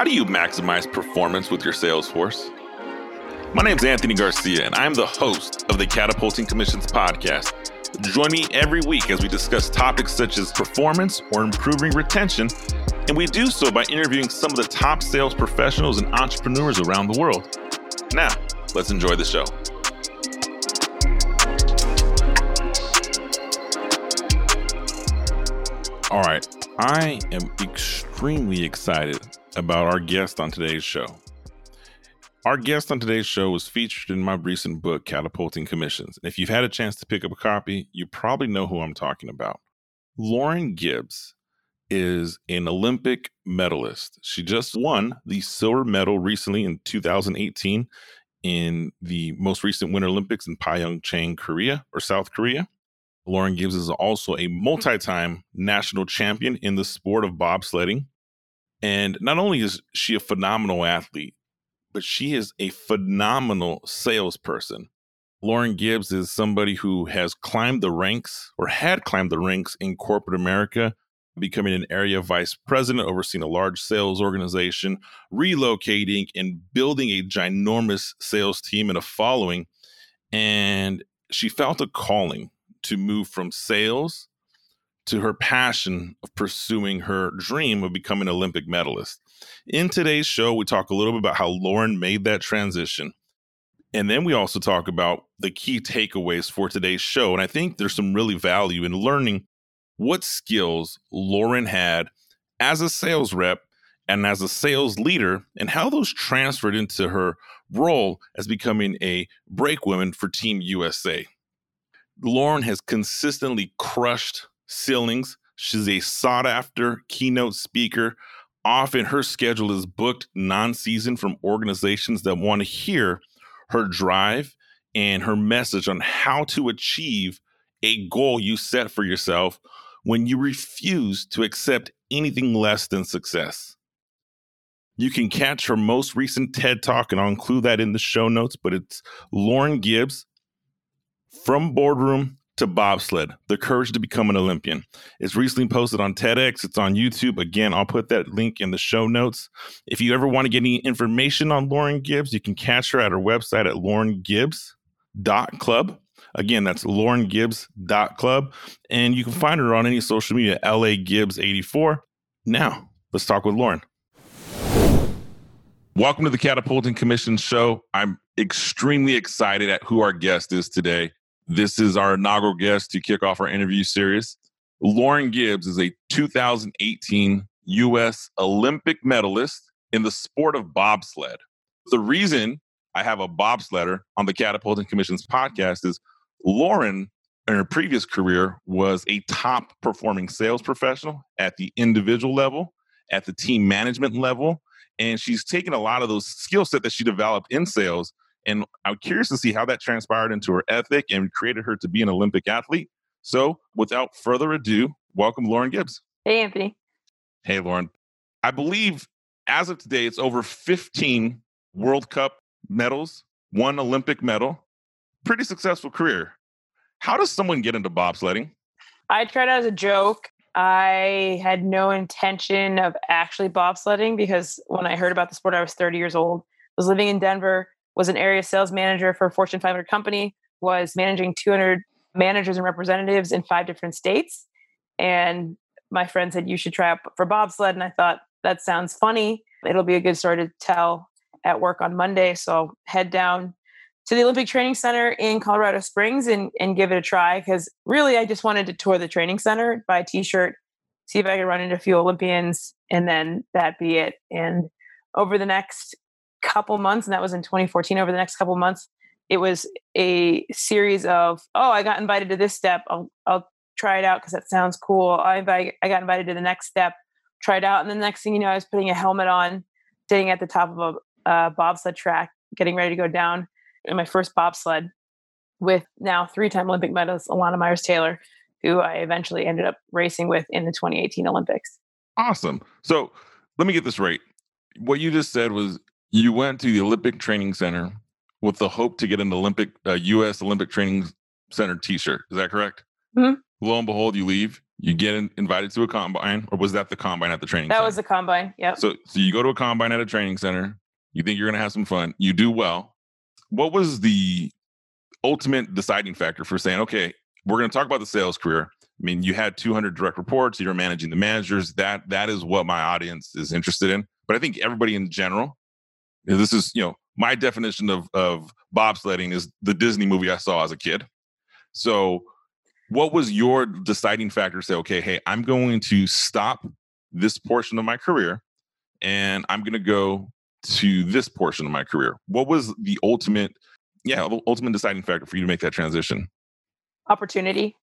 How do you maximize performance with your sales force? My name is Anthony Garcia, and I'm the host of the Catapulting Commissions podcast. Join me every week as we discuss topics such as performance or improving retention, and we do so by interviewing some of the top sales professionals and entrepreneurs around the world. Now, let's enjoy the show. All right, I am extremely excited about our guest on today's show. Our guest on today's show was featured in my recent book, Catapulting Commissions. And if you've had a chance to pick up a copy, you probably know who I'm talking about. Lauren Gibbs is an Olympic medalist. She just won the silver medal recently in 2018 in the most recent Winter Olympics in Pyeongchang, Korea or South Korea. Lauren Gibbs is also a multi time national champion in the sport of bobsledding. And not only is she a phenomenal athlete, but she is a phenomenal salesperson. Lauren Gibbs is somebody who has climbed the ranks or had climbed the ranks in corporate America, becoming an area vice president, overseeing a large sales organization, relocating and building a ginormous sales team and a following. And she felt a calling to move from sales to her passion of pursuing her dream of becoming an Olympic medalist. In today's show, we talk a little bit about how Lauren made that transition. And then we also talk about the key takeaways for today's show. And I think there's some really value in learning what skills Lauren had as a sales rep and as a sales leader, and how those transferred into her role as becoming a brakewoman for Team USA. Lauren has consistently crushed ceilings. She's a sought after keynote speaker. Often her schedule is booked non season from organizations that want to hear her drive and her message on how to achieve a goal you set for yourself when you refuse to accept anything less than success. You can catch her most recent TED Talk, and I'll include that in the show notes, but it's Lauren Gibbs from Boardroom to bobsled, the courage to become an Olympian. It's recently posted on TEDx. It's on YouTube. Again, I'll put that link in the show notes. If you ever want to get any information on Lauren Gibbs, you can catch her at her website at laurengibbs.club. Again, that's laurengibbs.club. And you can find her on any social media, LA Gibbs84. Now, let's talk with Lauren. Welcome to the Catapulting Commission show. I'm extremely excited at who our guest is today. This is our inaugural guest to kick off our interview series. Lauren Gibbs is a 2018 U.S. Olympic medalist in the sport of bobsled. The reason I have a bobsledder on the Catapulting Commission's podcast is Lauren, in her previous career, was a top performing sales professional at the individual level, at the team management level, and she's taken a lot of those skill set that she developed in sales and I'm curious to see how that transpired into her ethic and created her to be an Olympic athlete. So, without further ado, welcome Lauren Gibbs. Hey, Anthony. Hey, Lauren. I believe as of today, it's over 15 World Cup medals, one Olympic medal. Pretty successful career. How does someone get into bobsledding? I tried as a joke. I had no intention of actually bobsledding because when I heard about the sport, I was 30 years old. I was living in Denver was an area sales manager for a Fortune 500 company, was managing 200 managers and representatives in five different states. And my friend said, You should try out for bobsled. And I thought, That sounds funny. It'll be a good story to tell at work on Monday. So I'll head down to the Olympic Training Center in Colorado Springs and, and give it a try. Because really, I just wanted to tour the training center, buy a t shirt, see if I could run into a few Olympians, and then that be it. And over the next couple months, and that was in 2014, over the next couple months, it was a series of, oh, I got invited to this step. I'll, I'll try it out because that sounds cool. I, I got invited to the next step, try it out. And the next thing you know, I was putting a helmet on, sitting at the top of a, bobsled track, getting ready to go down in my first bobsled with now three-time Olympic medalist Elana Meyers Taylor, who I eventually ended up racing with in the 2018 Olympics. Awesome. So let me get this right. What you just said was you went to the Olympic Training Center with the hope to get an Olympic uh, U.S. Olympic Training Center T-shirt. Is that correct? Mm-hmm. Lo and behold, you leave. You get in, invited to a combine, or was that the combine at the training? Center? That center? was the combine. Yep. So, so you go to a combine at a training center. You think you're going to have some fun. You do well. What was the ultimate deciding factor for saying, okay, we're going to talk about the sales career. I mean, you had 200 direct reports. You're managing the managers. That that is what my audience is interested in. But I think everybody in general, this is you know my definition of of bobsledding is the Disney movie I saw as a kid. So, what was your deciding factor? To say, okay, hey, I'm going to stop this portion of my career, and I'm going to go to this portion of my career. What was the ultimate, yeah, the ultimate deciding factor for you to make that transition? Opportunity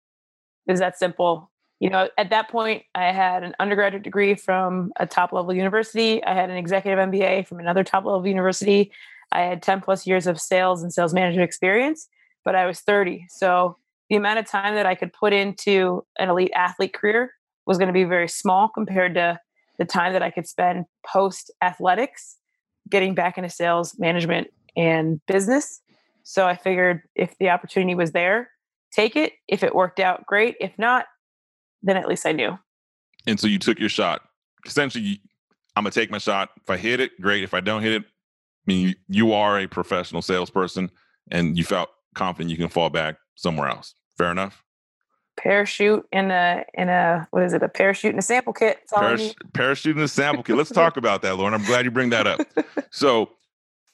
is that simple. You know, at that point, I had an undergraduate degree from a top level university. I had an executive MBA from another top level university. I had 10 plus years of sales and sales management experience, but I was 30. So the amount of time that I could put into an elite athlete career was going to be very small compared to the time that I could spend post athletics getting back into sales management and business. So I figured if the opportunity was there, take it. If it worked out, great. If not, then at least I knew. And so you took your shot. Essentially, I'm gonna take my shot. If I hit it, great. If I don't hit it, I mean, you, you are a professional salesperson, and you felt confident you can fall back somewhere else. Fair enough. Parachute in a in a what is it? A parachute in a sample kit. Parachute in a sample kit. Let's talk about that, Lauren. I'm glad you bring that up. So,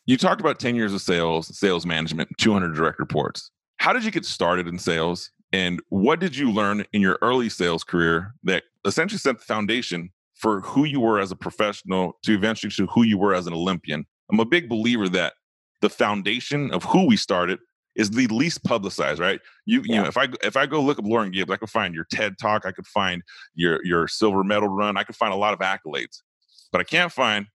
you talked about 10 years of sales, sales management, 200 direct reports. How did you get started in sales? And what did you learn in your early sales career that essentially set the foundation for who you were as a professional to eventually to who you were as an Olympian? I'm a big believer that the foundation of who we started is the least publicized, right? You you know, if I if I go look up Lauren Gibbs, I could find your TED talk, I could find your your silver medal run, I could find a lot of accolades, but I can't find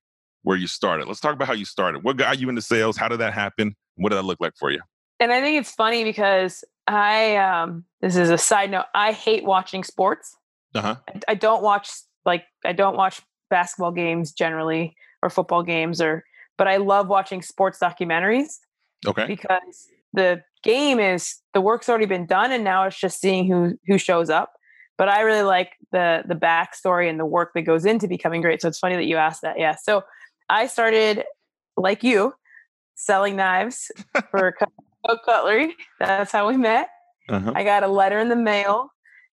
where you started. Let's talk about how you started. What got you into sales? How did that happen? What did that look like for you? and I think it's funny because I um this is a side note. I hate watching sports. Uh-huh. I, I don't watch like I don't watch basketball games generally or football games or but I love watching sports documentaries Okay. because the game is the work's already been done and now it's just seeing who who shows up. But I really like the the backstory and the work that goes into becoming great. So it's funny that you asked that. Yeah. So I started like you selling knives for cutlery. That's how we met. Uh-huh. I got a letter in the mail,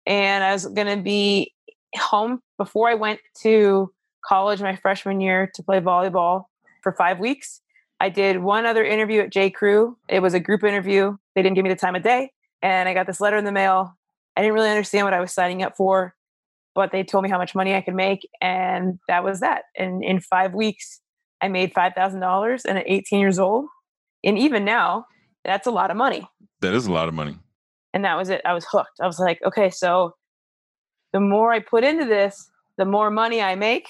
and I was going to be home before I went to college my freshman year to play volleyball for five weeks. I did one other interview at J. Crew. It was a group interview. They didn't give me the time of day, and I got this letter in the mail. I didn't really understand what I was signing up for, but they told me how much money I could make, and that was that. And in five weeks, I made five thousand dollars, and at 18 years old, and even now, that's a lot of money. That is a lot of money. And that was it. I was hooked. I was like, okay, so the more I put into this, the more money I make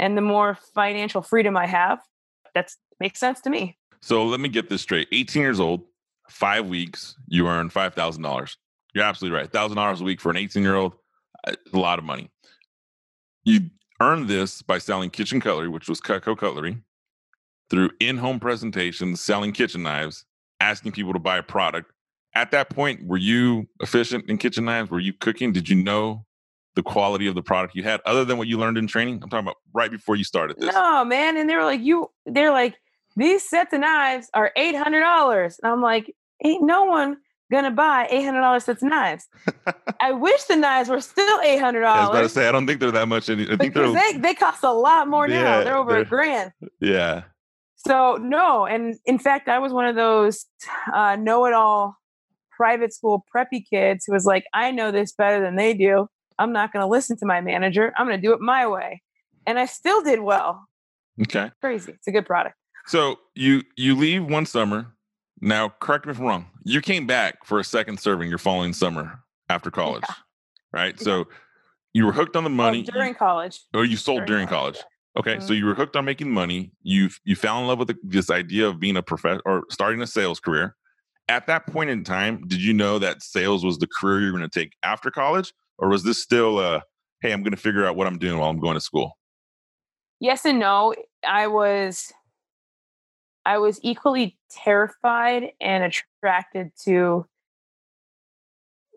and the more financial freedom I have. That makes sense to me. So let me get this straight. 18 years old, five weeks, you earn $5,000. You're absolutely right. $1,000 a week for an 18 year old, uh, a lot of money. You earned this by selling kitchen cutlery, which was Cutco Cutlery, through in home presentations, selling kitchen knives, asking people to buy a product. At that point, were you efficient in kitchen knives? Were you cooking? Did you know the quality of the product you had other than what you learned in training? I'm talking about right before you started this. No, man. And they were like, you, they're like, these sets of knives are $800. And I'm like, ain't no one gonna buy $800 sets of knives. I wish the knives were still $800. I was about to say, I don't think they're that much. Any, I think they're, they, they cost a lot more now. They're over they're- a grand. yeah. So no, and in fact, I was one of those uh, know-it-all private school preppy kids who was like, "I know this better than they do. I'm not going to listen to my manager. I'm going to do it my way," and I still did well. Okay. Crazy. It's a good product. So you you leave one summer. Now, correct me if I'm wrong. You came back for a second serving your following summer after college, right? Yeah. So you were hooked on the Well, money, during college. Oh, you sold during during college. college, Okay, so you were hooked on making money. You you fell in love with the, this idea of being a professor or starting a sales career. At that point in time, did you know that sales was the career you were going to take after college, or was this still a hey, I'm going to figure out what I'm doing while I'm going to school? Yes and no. I was I was equally terrified and attracted to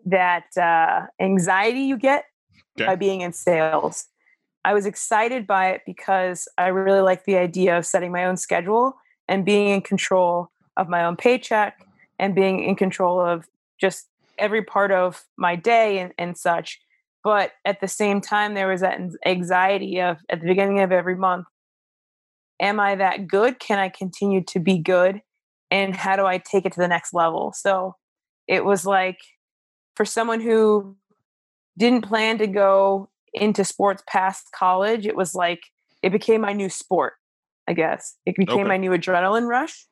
that uh, anxiety you get okay. by being in sales. I was excited by it because I really like the idea of setting my own schedule and being in control of my own paycheck and being in control of just every part of my day and, and such. But at the same time, there was that anxiety of at the beginning of every month, am I that good? Can I continue to be good? And how do I take it to the next level? So it was like for someone who didn't plan to go into sports past college, it was like it became my new sport, I guess. It became okay. my new adrenaline rush.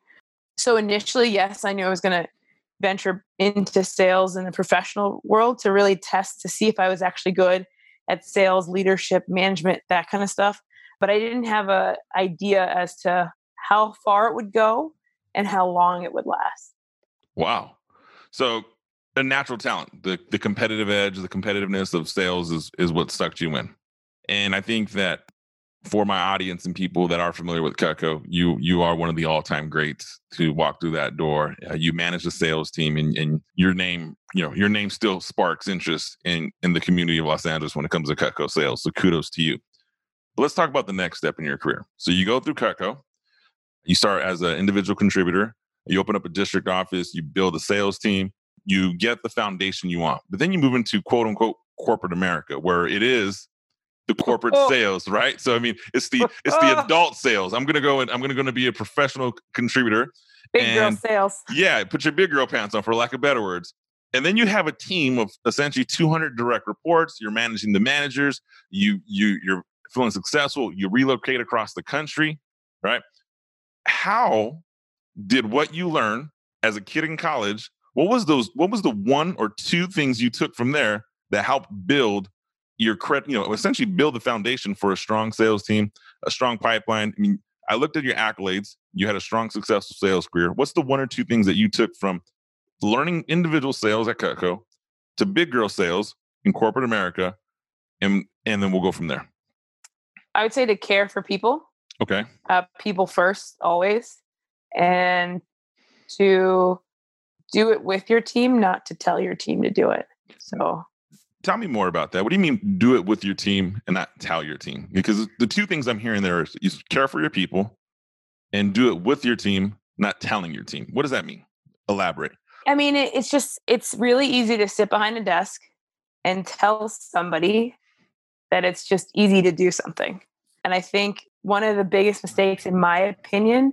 So initially, yes, I knew I was going to venture into sales in the professional world to really test to see if I was actually good at sales, leadership, management, that kind of stuff. But I didn't have a idea as to how far it would go and how long it would last. Wow. So a natural talent, the the competitive edge, the competitiveness of sales is is what sucked you in. And I think that for my audience and people that are familiar with Cutco, you you are one of the all time greats to walk through that door. Uh, you manage the sales team, and, and your name, you know, your name still sparks interest in in the community of Los Angeles when it comes to Cutco sales. So kudos to you. But let's talk about the next step in your career. So you go through Cutco, you start as an individual contributor. You open up a district office. You build a sales team. You get the foundation you want, but then you move into quote unquote corporate America, where it is the corporate oh. sales, right? So I mean, it's the it's the ah. adult sales. I'm gonna go and I'm gonna gonna be a professional contributor. Big and, girl sales. Yeah, put your big girl pants on, for lack of better words. And then you have a team of essentially 200 direct reports. You're managing the managers. You you you're feeling successful. You relocate across the country, right? How did what you learned as a kid in college? What was those? What was the one or two things you took from there that helped build your credit, you know, essentially build the foundation for a strong sales team, a strong pipeline. I mean, I looked at your accolades. You had a strong, successful sales career. What's the one or two things that you took from learning individual sales at Cutco to big girl sales in corporate America, and and then we'll go from there. I would say to care for people. Okay. Uh, people first, always, and to do it with your team, not to tell your team to do it. So tell me more about that. What do you mean do it with your team and not tell your team? Because the two things I'm hearing there is you care for your people and do it with your team, not telling your team. What does that mean? Elaborate. I mean, it's just, it's really easy to sit behind a desk and tell somebody that it's just easy to do something. And I think one of the biggest mistakes, in my opinion,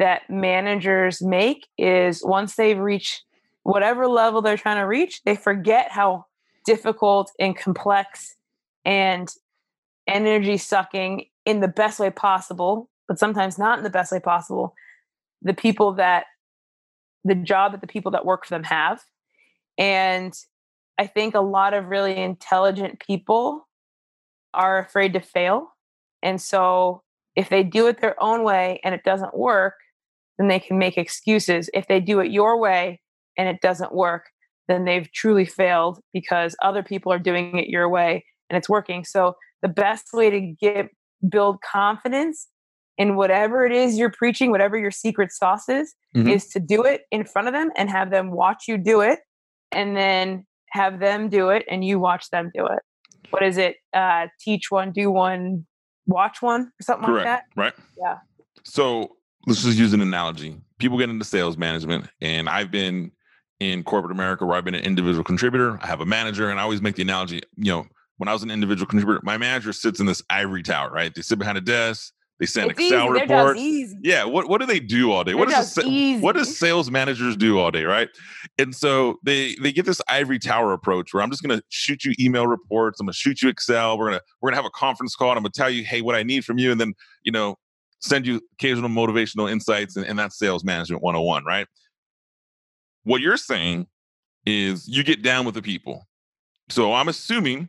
that managers make is once they've reached whatever level they're trying to reach, they forget how difficult and complex and energy sucking in the best way possible, but sometimes not in the best way possible, the people that the job that the people that work for them have. And I think a lot of really intelligent people are afraid to fail. And so if they do it their own way and it doesn't work, then they can make excuses. If they do it your way and it doesn't work, then they've truly failed because other people are doing it your way and it's working. So the best way to get build confidence in whatever it is you're preaching, whatever your secret sauce is, mm-hmm. is to do it in front of them and have them watch you do it and then have them do it and you watch them do it. What is it? Uh, teach one, do one, watch one, or something Correct. like that. Right. Yeah. So let's just use an analogy. People get into sales management, and I've been in corporate America where I've been an individual contributor. I have a manager, and I always make the analogy, you know, when I was an individual contributor, my manager sits in this ivory tower, right? They sit behind a desk, they send it's Excel easy. reports. Yeah, what what do they do all day? What does what does sales managers do all day, right? And so they they get this ivory tower approach where I'm just gonna shoot you email reports, I'm gonna shoot you Excel, we're gonna we're gonna have a conference call, and I'm gonna tell you, hey, what I need from you, and then you know, send you occasional motivational insights, and, and that's sales management 101, right? What you're saying is you get down with the people. So I'm assuming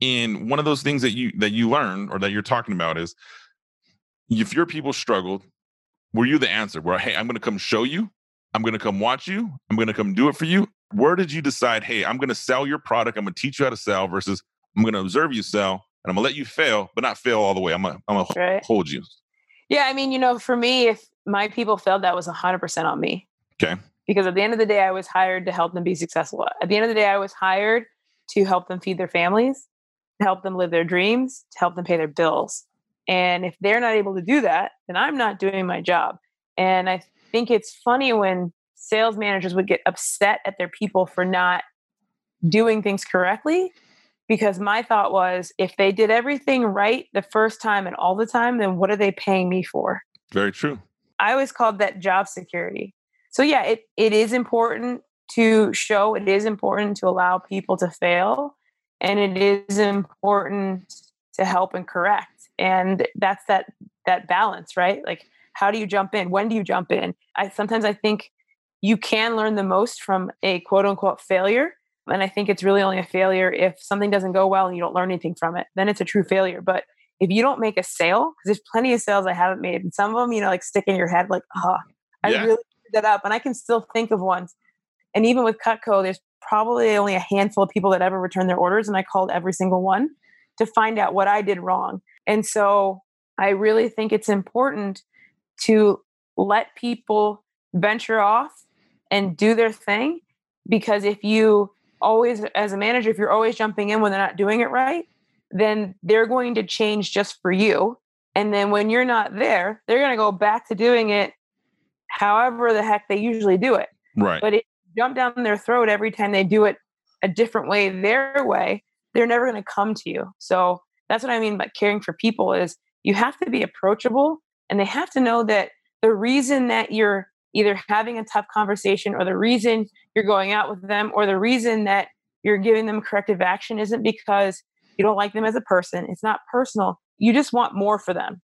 in one of those things that you that you learn or that you're talking about is if your people struggled, were you the answer? Where hey, I'm going to come show you, I'm going to come watch you, I'm going to come do it for you. Where did you decide? Hey, I'm going to sell your product. I'm going to teach you how to sell. Versus I'm going to observe you sell, and I'm going to let you fail, but not fail all the way. I'm going to, I'm going to right. hold you. Yeah, I mean, you know, for me, if my people failed, that was 100% on me. Okay because at the end of the day, I was hired to help them be successful. At the end of the day, I was hired to help them feed their families. to help them live their dreams, to help them pay their bills. And if they're not able to do that, then I'm not doing my job. And I think it's funny when sales managers would get upset at their people for not doing things correctly because my thought was if they did everything right the first time and all the time then what are they paying me for? Very true. I always called that job security. So yeah it, it is important to show it is important to allow people to fail and it is important to help and correct and that's that that balance right? Like how do you jump in? When do you jump in? I sometimes i think you can learn the most from a quote unquote failure and i think it's really only a failure if something doesn't go well and you don't learn anything from it then it's a true failure. But if you don't make a sale because there's plenty of sales i haven't made and some of them you know like stick in your head like oh i yeah. really that up and i can still think of ones. And even with cutco there's probably only a handful of people that ever return their orders and i called every single one to find out what i did wrong. And so i really think it's important to let people venture off and do their thing because if you always as a manager if you're always jumping in when they're not doing it right then they're going to change just for you. And then when you're not there they're going to go back to doing it however the heck they usually do it. Right. But if you jump down their throat every time they do it a different way their way they're never going to come to you. So that's what i mean by caring for people is you have to be approachable and they have to know that the reason that you're either having a tough conversation or the reason you're going out with them or the reason that you're giving them corrective action isn't because you don't like them as a person. It's not personal. You just want more for them.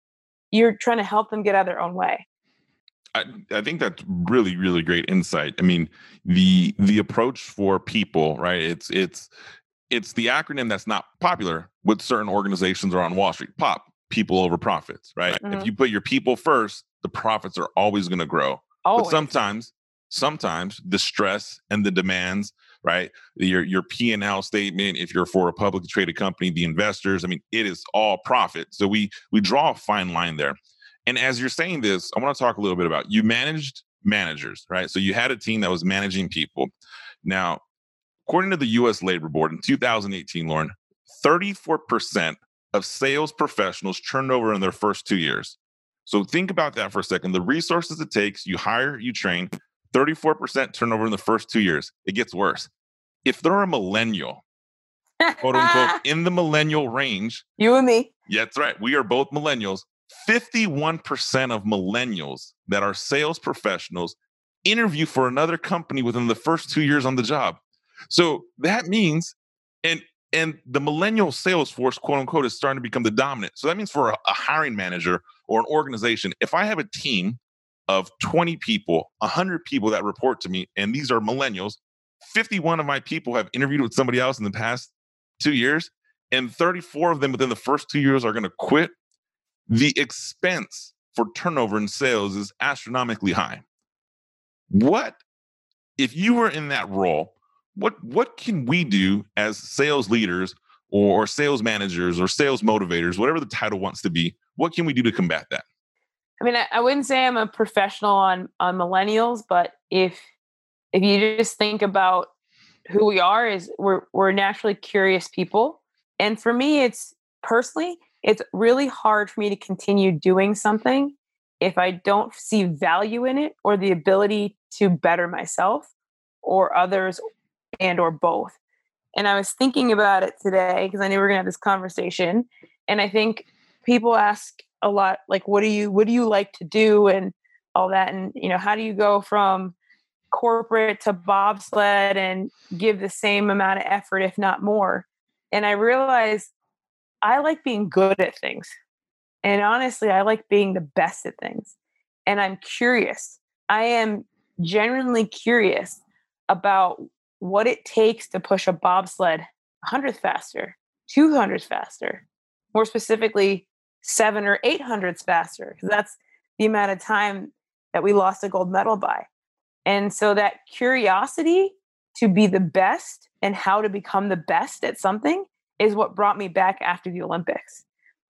You're trying to help them get out of their own way. I, I think that's really, really great insight. I mean, the the approach for people, right? It's it's it's the acronym that's not popular with certain organizations or on Wall Street. POP, people over profits, right? Mm-hmm. If you put your people first, the profits are always going to grow. Always. But oh, sometimes, sometimes the stress and the demands, right? Your your P and L statement, if you're for a publicly traded company, the investors, I mean, it is all profit. So we we draw a fine line there. And as you're saying this, I want to talk a little bit about you managed managers, right? So you had a team that was managing people. Now, according to the US Labor Board in 2018, Lauren, 34% of sales professionals turned over in their first two years. So think about that for a second. The resources it takes, you hire, you train, 34% turnover in the first two years. It gets worse. If they're a millennial, quote unquote, in the millennial range, you and me. Yeah, that's right. We are both millennials. 51% of millennials that are sales professionals interview for another company within the first two years on the job. So that means, and and the millennial sales force, quote unquote, is starting to become the dominant. So that means for a, a hiring manager or an organization, if I have a team of 20 people, 100 people that report to me, and these are millennials, 51 of my people have interviewed with somebody else in the past two years, and 34 of them within the first two years are going to quit. The expense for turnover in sales is astronomically high. What if you were in that role? what what can we do as sales leaders or, sales managers or sales motivators, whatever the title wants to be? What can we do to combat that? I mean, I, I wouldn't say I'm a professional on on millennials, but if if you just think about who we are, is we're we're naturally curious people, and for me, it's personally, it's really hard for me to continue doing something if I don't see value in it or the ability to better myself or others and or both. And I was thinking about it today because I knew we were going to have this conversation. And I think people ask a lot, like, what do you, what do you like to do? And all that. And, you know, how do you go from corporate to bobsled and give the same amount of effort, if not more? And I realized I like being good at things. And honestly, I like being the best at things. And I'm curious. I am genuinely curious about what it takes to push a bobsled 100th faster, 200th faster, more specifically, seven or 800ths faster, because that's the amount of time that we lost a gold medal by. And so that curiosity to be the best and how to become the best at something is what brought me back after the Olympics.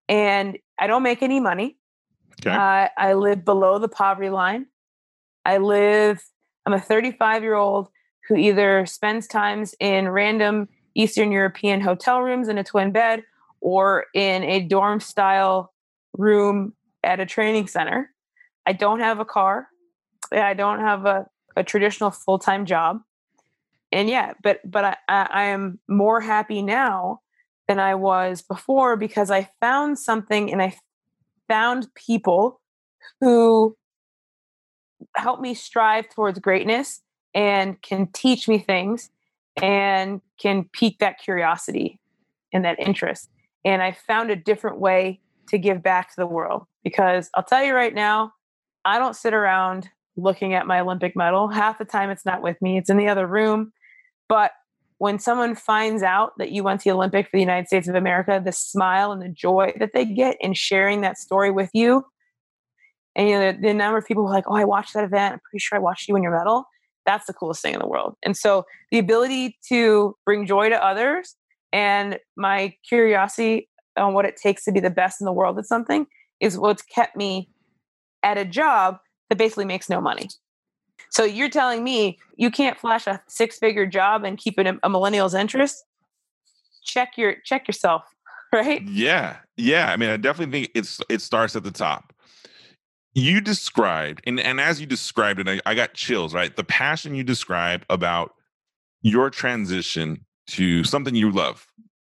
And I don't make any money. Okay. Uh, I live below the poverty line. I live, I'm a 35 year old who either spends times in random Eastern European hotel rooms in a twin bed or in a dorm style room at a training center. I don't have a car. I don't have a, a traditional full time job. And yeah, but but I, I am more happy now than I was before because I found something and I found people who help me strive towards greatness and can teach me things and can pique that curiosity and that interest. And I found a different way to give back to the world because I'll tell you right now, I don't sit around looking at my Olympic medal. Half the time it's not with me, it's in the other room. But when someone finds out that you went to the Olympic for the United States of America, the smile and the joy that they get in sharing that story with you, and you know the, the number of people who are like, "Oh, I watched that event. I'm pretty sure I watched you in your medal." That's the coolest thing in the world. And so the ability to bring joy to others and my curiosity on what it takes to be the best in the world at something is what's kept me at a job that basically makes no money. So you're telling me you can't flash a six-figure job and keep it a millennial's interest? Check your check yourself, right? Yeah, yeah. I mean, I definitely think it's it starts at the top. You described, and and as you described it, I, I got chills. Right, the passion you describe about your transition to something you love,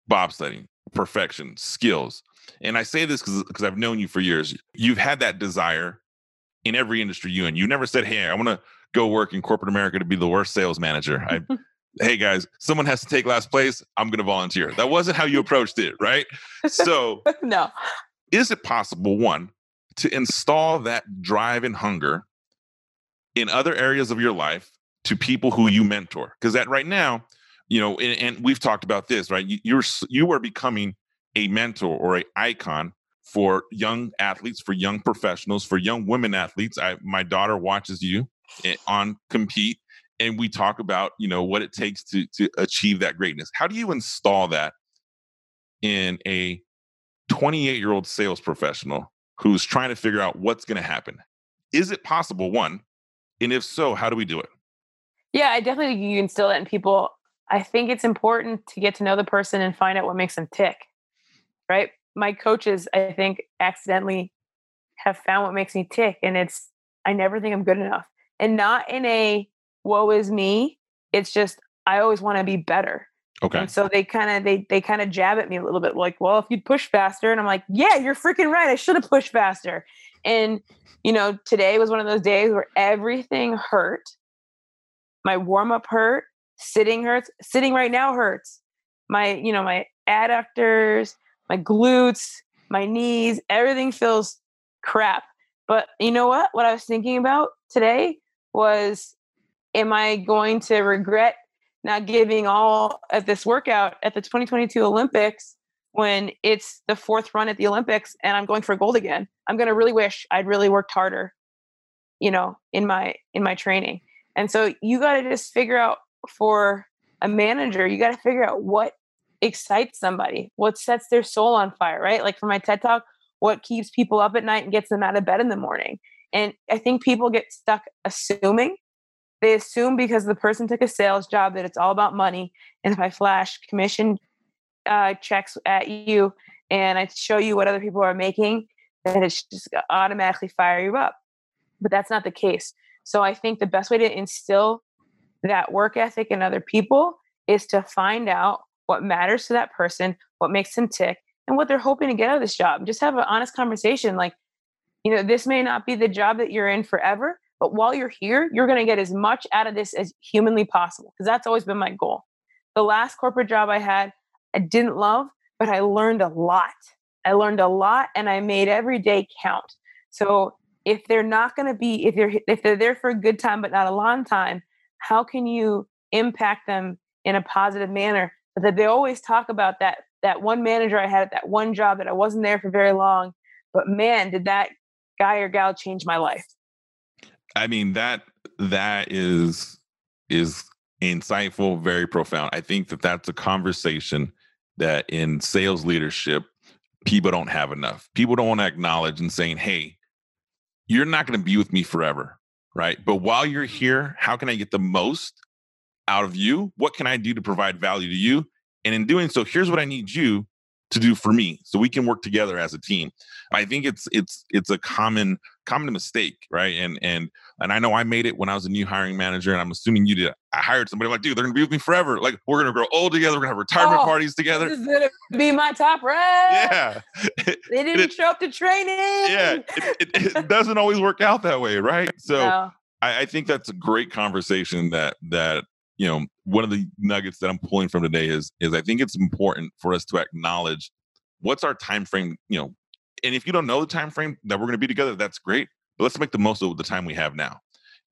bobsledding, perfection, skills. And I say this because I've known you for years. You've had that desire in every industry you in. You never said, "Hey, I want to go work in corporate America to be the worst sales manager." I, hey guys, someone has to take last place. I'm going to volunteer. That wasn't how you approached it, right? So, no. Is it possible one to install that drive and hunger in other areas of your life to people who you mentor? Because that right now, you know, and, and, we've talked about this, right? You, you're you are becoming a mentor or a icon for young athletes, for young professionals, for young women athletes. I, my daughter watches you eh, on compete, and we talk about you know what it takes to to achieve that greatness. How do you install that in a 28 year old sales professional who's trying to figure out what's going to happen? Is it possible? One, and if so, how do we do it? Yeah, I definitely think you instill that in people. I think it's important to get to know the person and find out what makes them tick. Right? my coaches, I think, accidentally have found what makes me tick. And it's, I never think I'm good enough. And not in a woe is me. It's just, I always want to be better. Okay. And so they kind of they they kind of jab at me a little bit like, well, if you'd push faster, and I'm like, yeah, you're freaking right. I should have pushed faster. And you know, today was one of those days where everything hurt. My warm up hurt. Sitting hurts. Sitting right now hurts. My you know my adductors, my glutes, my knees, everything feels crap. But you know what? What I was thinking about today was am I going to regret not giving all of this workout at the 2022 Olympics when it's the fourth run at the Olympics and I'm going for gold again? I'm going to really wish I'd really worked harder, you know, in my in my training. And so you got to just figure out for a manager, you got to figure out what excites somebody, what sets their soul on fire, right? Like for my TED talk, what keeps people up at night and gets them out of bed in the morning. And I think people get stuck assuming. They assume because the person took a sales job that it's all about money. And if I flash commission uh, checks at you and I show you what other people are making, then it's just automatically fire you up. But that's not the case. So I think the best way to instill that work ethic in other people is to find out what matters to that person, what makes them tick, and what they're hoping to get out of this job. Just have an honest conversation. Like, you know, this may not be the job that you're in forever, but while you're here, you're going to get as much out of this as humanly possible because that's always been my goal. The last corporate job I had, I didn't love, but I learned a lot. I learned a lot and I made every day count. So if they're not going to be if they're if they're there for a good time but not a long time, how can you impact them in a positive manner that they always talk about that that one manager I had at that one job that I wasn't there for very long, but man, did that guy or gal change my life. I mean that that is is insightful, very profound. I think that that's a conversation that in sales leadership people don't have enough. People don't want to acknowledge and saying, "Hey, you're not going to be with me forever." Right? But while you're here, how can I get the most out of you? What can I do to provide value to you? And in doing so, here's what I need you to do for me so we can work together as a team i think it's it's it's a common common mistake right and and and i know i made it when i was a new hiring manager and i'm assuming you did. I hired somebody I'm like dude they're gonna be with me forever. Like we're gonna grow old together we're gonna have retirement Oh, parties together. This is gonna be my top rep. yeah. They didn't it- show up to training. yeah it, it, it doesn't always work out that way right? So No. I, I think that's a great conversation that that you know one of the nuggets that i'm pulling from today is is i think it's important for us to acknowledge what's our time frame you know? And if you don't know the time frame that we're going to be together that's great but let's make the most of the time we have now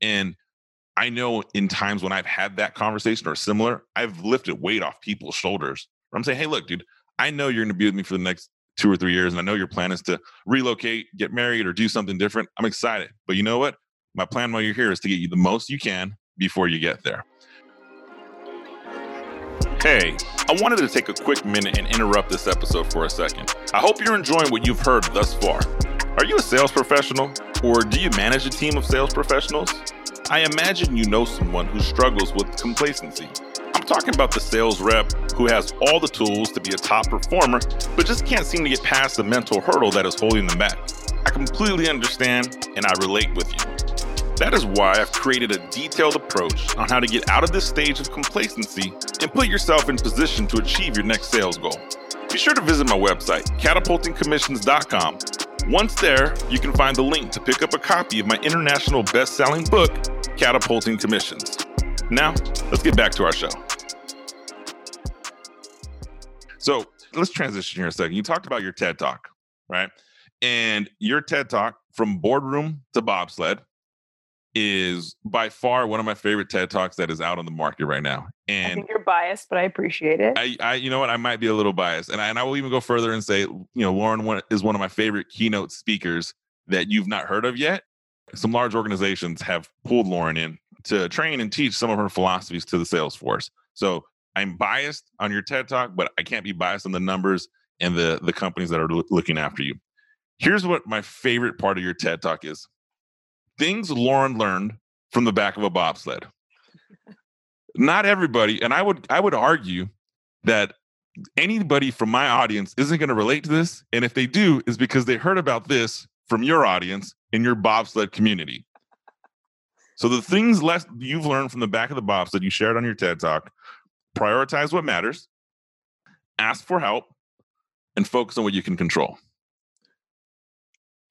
and i know in times when i've had that conversation or similar i've lifted weight off people's shoulders i'm saying hey look dude i know you're going to be with me for the next two or three years and i know your plan is to relocate get married or do something different i'm excited but you know what my plan while you're here is to get you the most you can before you get there. Hey, I wanted to take a quick minute and interrupt this episode for a second. I hope you're enjoying what you've heard thus far. Are you a sales professional or do you manage a team of sales professionals? I imagine you know someone who struggles with complacency. I'm talking about the sales rep who has all the tools to be a top performer, but just can't seem to get past the mental hurdle that is holding them back. I completely understand and I relate with you. That is why I've created a detailed approach on how to get out of this stage of complacency and put yourself in position to achieve your next sales goal. Be sure to visit my website, catapultingcommissions.com. Once there, you can find the link to pick up a copy of my international best selling book, Catapulting Commissions. Now, let's get back to our show. So let's transition here a second. You talked about your TED Talk, right? And your TED Talk from boardroom to bobsled is by far one of my favorite TED Talks that is out on the market right now. I And think you're biased, but I appreciate it. I, I, you know what, I might be a little biased, and I, and I will even go further and say, you know, Lauren is one of my favorite keynote speakers that you've not heard of yet. Some large organizations have pulled Lauren in to train and teach some of her philosophies to the sales force. So I'm biased on your TED Talk, but I can't be biased on the numbers and the the companies that are loo- looking after you. Here's what my favorite part of your TED Talk is: things Lauren learned from the back of a bobsled. Not everybody, and I would I would argue that anybody from my audience isn't going to relate to this, and if they do, is because they heard about this from your audience in your bobsled community. So the things less you've learned from the back of the bobsled you shared on your TED Talk, prioritize what matters, ask for help, and focus on what you can control.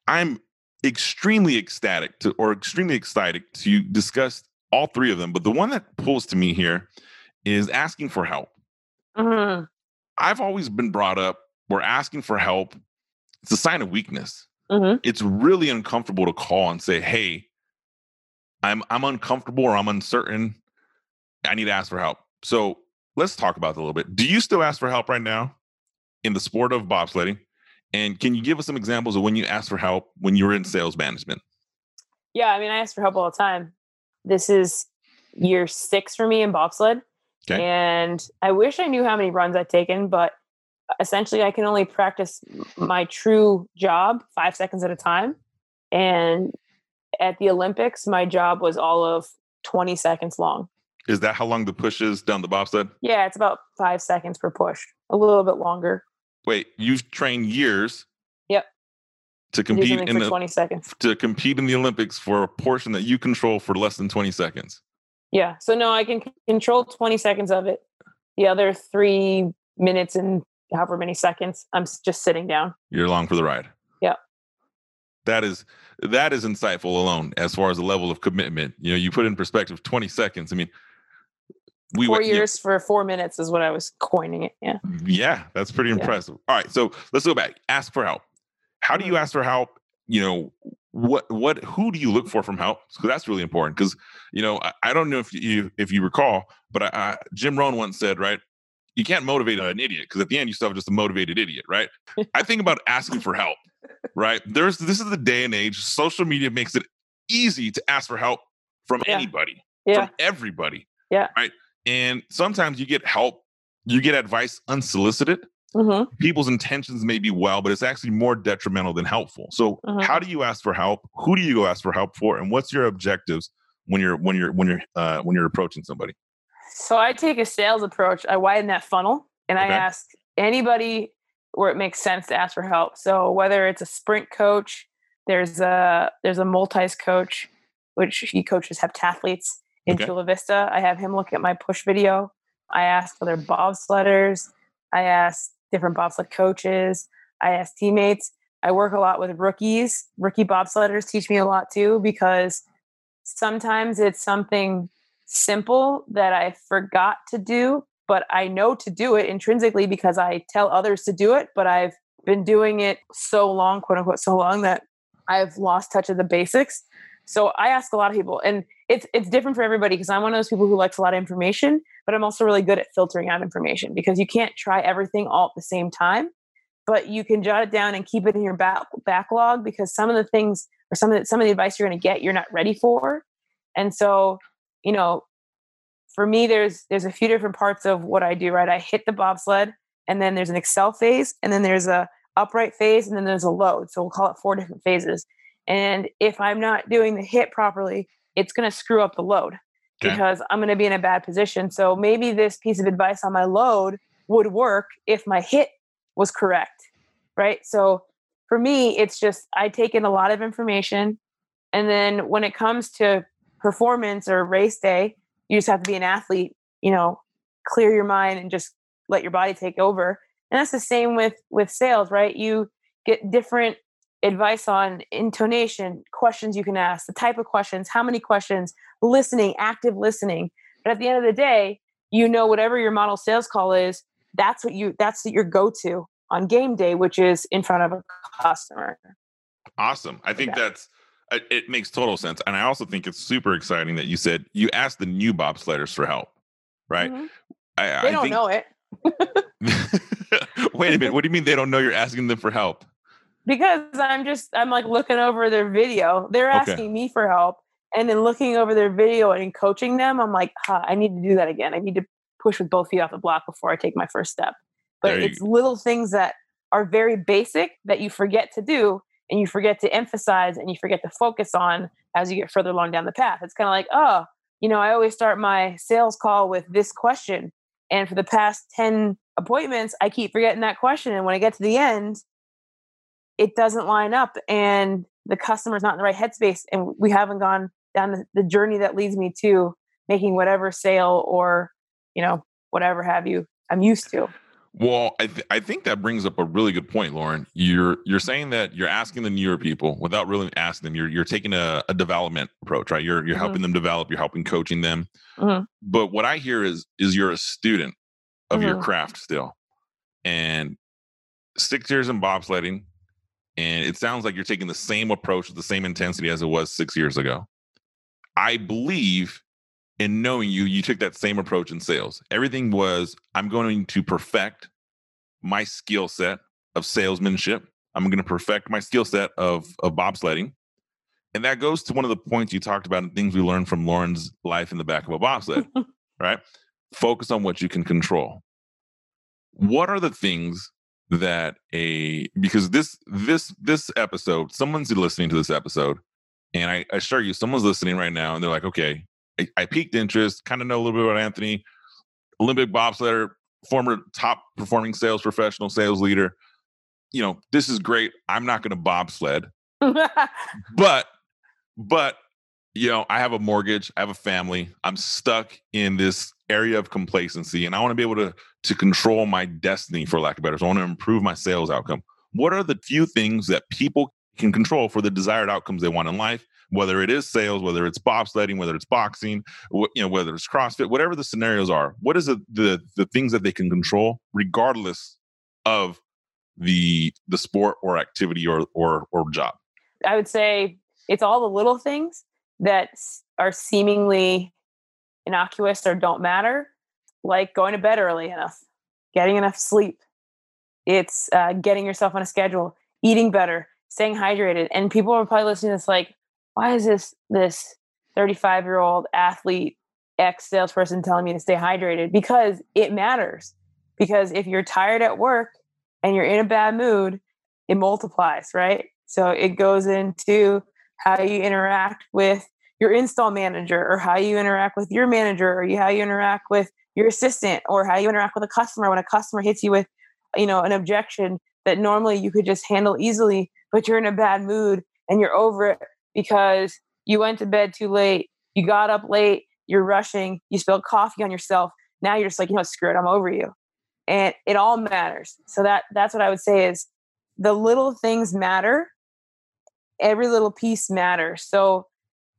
I'm extremely ecstatic to or extremely excited to discuss all three of them, but the one that pulls to me here is asking for help. Mhm. I've always been brought up where asking for help it's a sign of weakness. Mhm. It's really uncomfortable to call and say, "Hey, I'm I'm uncomfortable or I'm uncertain. I need to ask for help." So let's talk about that a little bit. Do you still ask for help right now in the sport of bobsledding? And can you give us some examples of when you asked for help when you were in sales management? Yeah, I mean, I ask for help all the time. This is year six for me in bobsled. Okay. And I wish I knew how many runs I'd taken, but essentially I can only practice my true job five seconds at a time. And at the Olympics, my job was all of 20 seconds long. Is that how long the push is down the bobsled? Yeah, it's about five seconds per push, a little bit longer. Wait, you've trained years. Yep. To compete in for the 20 seconds. to compete in the Olympics for a portion that you control for less than 20 seconds. Yeah. So no, I can control 20 seconds of it. The other three minutes and however many seconds, I'm just sitting down. You're along for the ride. Yep. That is that is insightful alone as far as the level of commitment. You know, you put in perspective 20 seconds. I mean, we Four went- years for four minutes is what I was coining it. Yeah. Yeah, that's pretty Yeah. impressive. All right, so let's go back. Ask for help. How do you Mm-hmm. ask for help? You know, what what who do you look for from help? Because that's really important. Because you know, I, I don't know if you if you recall, but I, I, Jim Rohn once said, right, you can't motivate an idiot because at the end you still have just a motivated idiot, right? I think about asking for help, right? There's this is the day and age. Social media makes it easy to ask for help from Yeah. anybody, Yeah. from everybody. Yeah. Right. And sometimes you get help, you get advice unsolicited hmm people's intentions may be well, but it's actually more detrimental than helpful. So, Mhm. how do you ask for help? Who do you go ask for help for? And what's your objectives when you're when you're when you're uh, when you're approaching somebody? So I take a sales approach. I widen that funnel and I ask anybody where it makes sense to ask for help. So whether it's a sprint coach, there's a there's a multis coach, which he coaches heptathletes in okay. Chula Vista. I have him look at my push video. I asked other bobsledders. I asked different bobsled coaches. I asked teammates. I work a lot with rookies. Rookie bobsledders teach me a lot too because sometimes it's something simple that I forgot to do, but I know to do it intrinsically because I tell others to do it, but I've been doing it so long, quote unquote, so long that I've lost touch of the basics. So I ask a lot of people, and it's it's different for everybody because I'm one of those people who likes a lot of information, but I'm also really good at filtering out information because you can't try everything all at the same time. But you can jot it down and keep it in your back, backlog because some of the things or some of the, some of the advice you're going to get, you're not ready for. And so, you know, for me, there's there's a few different parts of what I do. Right, I hit the bobsled, and then there's an accel phase, and then there's a upright phase, and then there's a load. So we'll call it four different phases. And if I'm not doing the hit properly, it's going to screw up the load okay. because I'm going to be in a bad position. So maybe this piece of advice on my load would work if my hit was correct. Right. So for me, it's just I take in a lot of information. And then when it comes to performance or race day, you just have to be an athlete, you know, clear your mind and just let your body take over. And that's the same with with sales, right? You get different advice on intonation, questions you can ask, the type of questions, how many questions, listening, active listening. But at the end of the day, you know whatever your model sales call is, that's what you that's your go-to on game day, which is in front of a customer. Awesome. I think that's it makes total sense. And I also think it's super exciting that you said you asked the new bobsledders for help, right? Mm-hmm. I, they I don't think... know it. Wait a minute. What do you mean they don't know you're asking them for help? Because I'm just I'm like looking over their video. They're asking okay. me for help, and then looking over their video and coaching them. I'm like, huh, I need to do that again. I need to push with both feet off the block before I take my first step. But it's go. little things that are very basic that you forget to do and you forget to emphasize and you forget to focus on as you get further along down the path. It's kind of like, oh, you know, I always start my sales call with this question. And for the past 10 appointments, I keep forgetting that question. And when I get to the end, it doesn't line up and the customer's not in the right headspace. And we haven't gone down the, the journey that leads me to making whatever sale or, you know, whatever have you I'm used to. Well, I, th- I think that brings up a really good point, Lauren. You're you're saying that you're asking the newer people without really asking them. You're you're taking a, a development approach, right? You're you're mm-hmm. helping them develop. You're helping coaching them. Mm-hmm. But what I hear is is you're a student of mm-hmm. your craft still, and six years in bobsledding, and it sounds like you're taking the same approach with the same intensity as it was six years ago. I believe in knowing you, you took that same approach in sales. Everything was, I'm going to perfect my skill set of salesmanship. I'm going to perfect my skill set of, of bobsledding. And that goes to one of the points you talked about and things we learned from Lauren's life in the back of a bobsled, right? Focus on what you can control. What are the things that a because this this this episode, someone's listening to this episode, and I assure you, someone's listening right now, and they're like, okay, I, I piqued interest, kind of know a little bit about Anthony, Olympic bobsledder, former top performing sales professional, sales leader. You know, this is great. I'm not going to bobsled, but, but, you know, I have a mortgage, I have a family. I'm stuck in this area of complacency, and I want to be able to to control my destiny, for lack of better. So I want to improve my sales outcome. What are the few things that people can control for the desired outcomes they want in life? whether it is sales, whether it's bobsledding, whether it's boxing, you know, whether it's CrossFit, whatever the scenarios are. What is it, the the things that they can control, regardless of the the sport or activity or or or job? I would say it's all the little things that are seemingly innocuous or don't matter, like going to bed early enough, getting enough sleep. It's uh, getting yourself on a schedule, eating better, staying hydrated. And people are probably listening to this like, why is this this 35 year old athlete ex salesperson telling me to stay hydrated because it matters because if you're tired at work and you're in a bad mood it multiplies right so it goes into how you interact with your install manager or how you interact with your manager or how you interact with your assistant or how you interact with a customer when a customer hits you with you know an objection that normally you could just handle easily, but you're in a bad mood and you're over it because you went to bed too late, you got up late, you're rushing, you spilled coffee on yourself. Now you're just like, you know, screw it, I'm over you. And it all matters. So that that's what I would say is the little things matter. Every little piece matters. So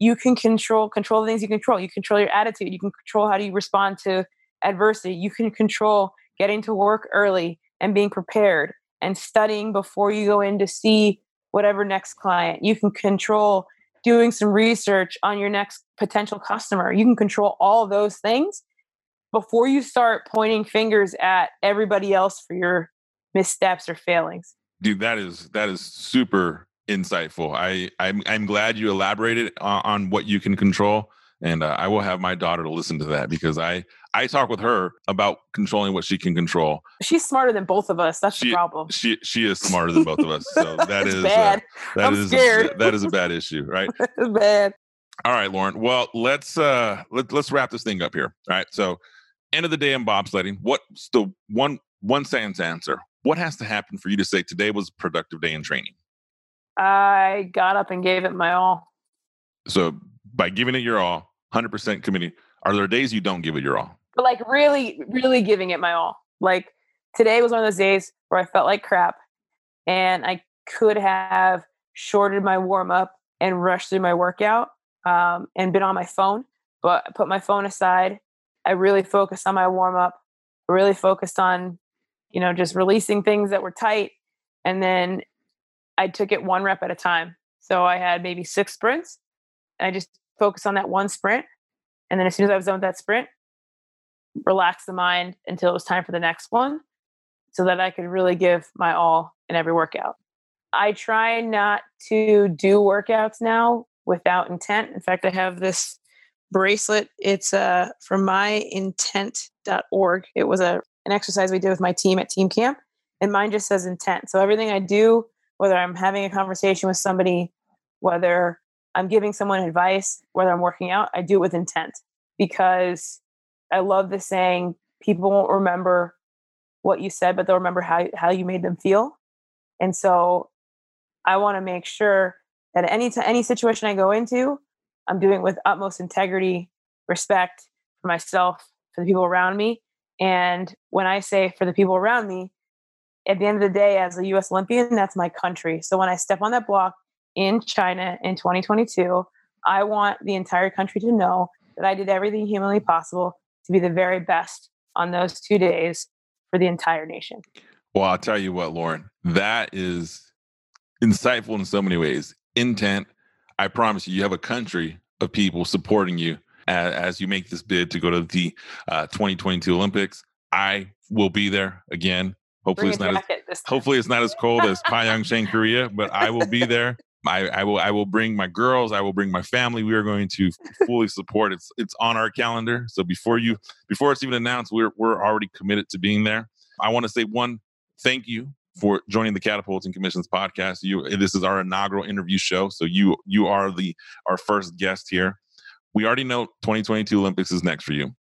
you can control control the things you control. You control your attitude. You can control how do you respond to adversity. You can control getting to work early and being prepared and studying before you go in to see whatever next client. You can control doing some research on your next potential customer. You can control all those things before you start pointing fingers at everybody else for your missteps or failings. Dude, that is that is super insightful. I I'm, I'm glad you elaborated on, on what you can control, and uh, I will have my daughter to listen to that because I I talk with her about controlling what she can control. She's smarter than both of us. That's she, the problem. She she is smarter than both of us. So that is bad. Uh, that I'm is scared. A, that is a bad issue, right? bad. All right, Lauren. Well, let's uh let, let's wrap this thing up here. All right. So end of the day in bobsledding, what's the one one sentence answer? What has to happen for you to say today was a productive day in training? I got up and gave it my all. So by giving it your all, 100% committing, are there days you don't give it your all? But like really, really giving it my all. Like today was one of those days where I felt like crap and I could have shorted my warm up and rushed through my workout um, and been on my phone, but I put my phone aside. I really focused on my warm up, really focused on, you know, just releasing things that were tight. And then I took it one rep at a time. So I had maybe six sprints. And I just focused on that one sprint. And then as soon as I was done with that sprint, relax the mind until it was time for the next one so that I could really give my all in every workout. I try not to do workouts now without intent. In fact, I have this bracelet. It's uh, from myintent.org. It was a, an exercise we did with my team at team camp, and mine just says intent. So everything I do, whether I'm having a conversation with somebody, whether I'm giving someone advice, whether I'm working out, I do it with intent because I love the saying, people won't remember what you said, but they'll remember how, how you made them feel. And so I want to make sure that any t- any situation I go into, I'm doing with utmost integrity, respect for myself, for the people around me. And when I say for the people around me, at the end of the day, as a US Olympian, that's my country. So when I step on that block in China in 2022, I want the entire country to know that I did everything humanly possible to be the very best on those two days for the entire nation. Well, I'll tell you what, Lauren, that is insightful in so many ways. Intent, I promise you, you have a country of people supporting you as, as you make this bid to go to the uh, 2022 Olympics. I will be there again. Hopefully it's not as, hopefully it's not as cold as Pyeongchang, Korea, but I will be there. I, I, will I will bring my girls. I will bring my family. We are going to fully support. It's it's on our calendar. So before you before it's even announced, we're we're already committed to being there. I want to say one thank you for joining the Catapulting Commissions podcast. You this is our inaugural interview show. So you you are the our first guest here. We already know 2022 Olympics is next for you.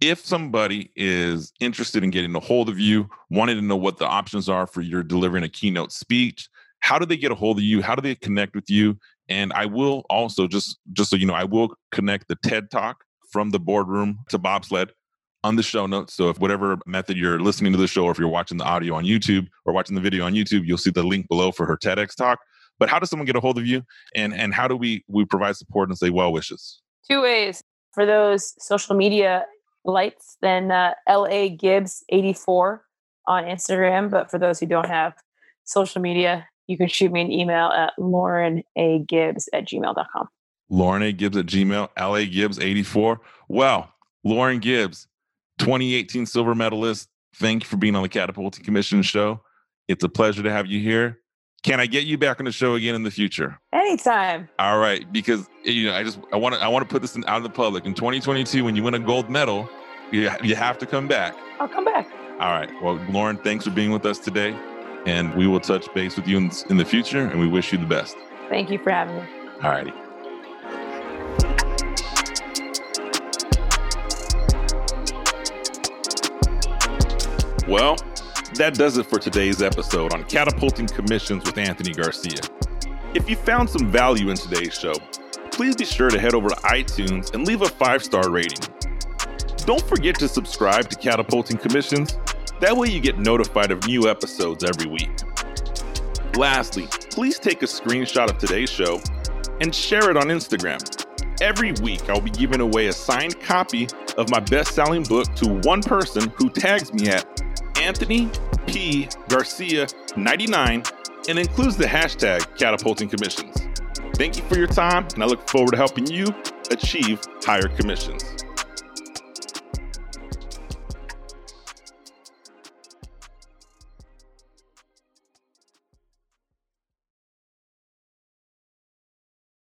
If somebody is interested in getting a hold of you, wanting to know what the options are for your delivering a keynote speech, how do they get a hold of you? How do they connect with you? And i will also just just so you know i will connect the ted talk from the boardroom to bobsled on the show notes. So if whatever method you're listening to the show or if you're watching the audio on youtube or watching the video on youtube you'll see the link below for her tedx talk. But how does someone get a hold of you? And and how do we we provide support and say well wishes? Two ways. For those social media lights then uh, la gibbs 84 on instagram but for those who don't have social media you can shoot me an email at laurenagibbs at gmail.com. Lauren A. Gibbs at Gmail, LA Gibbs 84. Well, Lauren Gibbs, 2018 silver medalist. Thank you for being on the Catapulting Commission show. It's a pleasure to have you here. Can I get you back on the show again in the future? Anytime. All right, because you know, I just I want to I want to put this in, out of the public. In 2022, when you win a gold medal, you you have to come back. I'll come back. All right. Well, Lauren, thanks for being with us today and we will touch base with you in, in the future. And we wish you the best. Thank you for having me. All righty. Well, that does it for today's episode on Catapulting Commissions with Anthony Garcia. If you found some value in today's show, please be sure to head over to iTunes and leave a five star rating. Don't forget to subscribe to Catapulting Commissions. That way, you get notified of new episodes every week. Lastly, please take a screenshot of today's show and share it on Instagram. Every week, I'll be giving away a signed copy of my best selling book to one person who tags me at Anthony P. Garcia 99 and includes the hashtag catapulting commissions. Thank you for your time, and I look forward to helping you achieve higher commissions.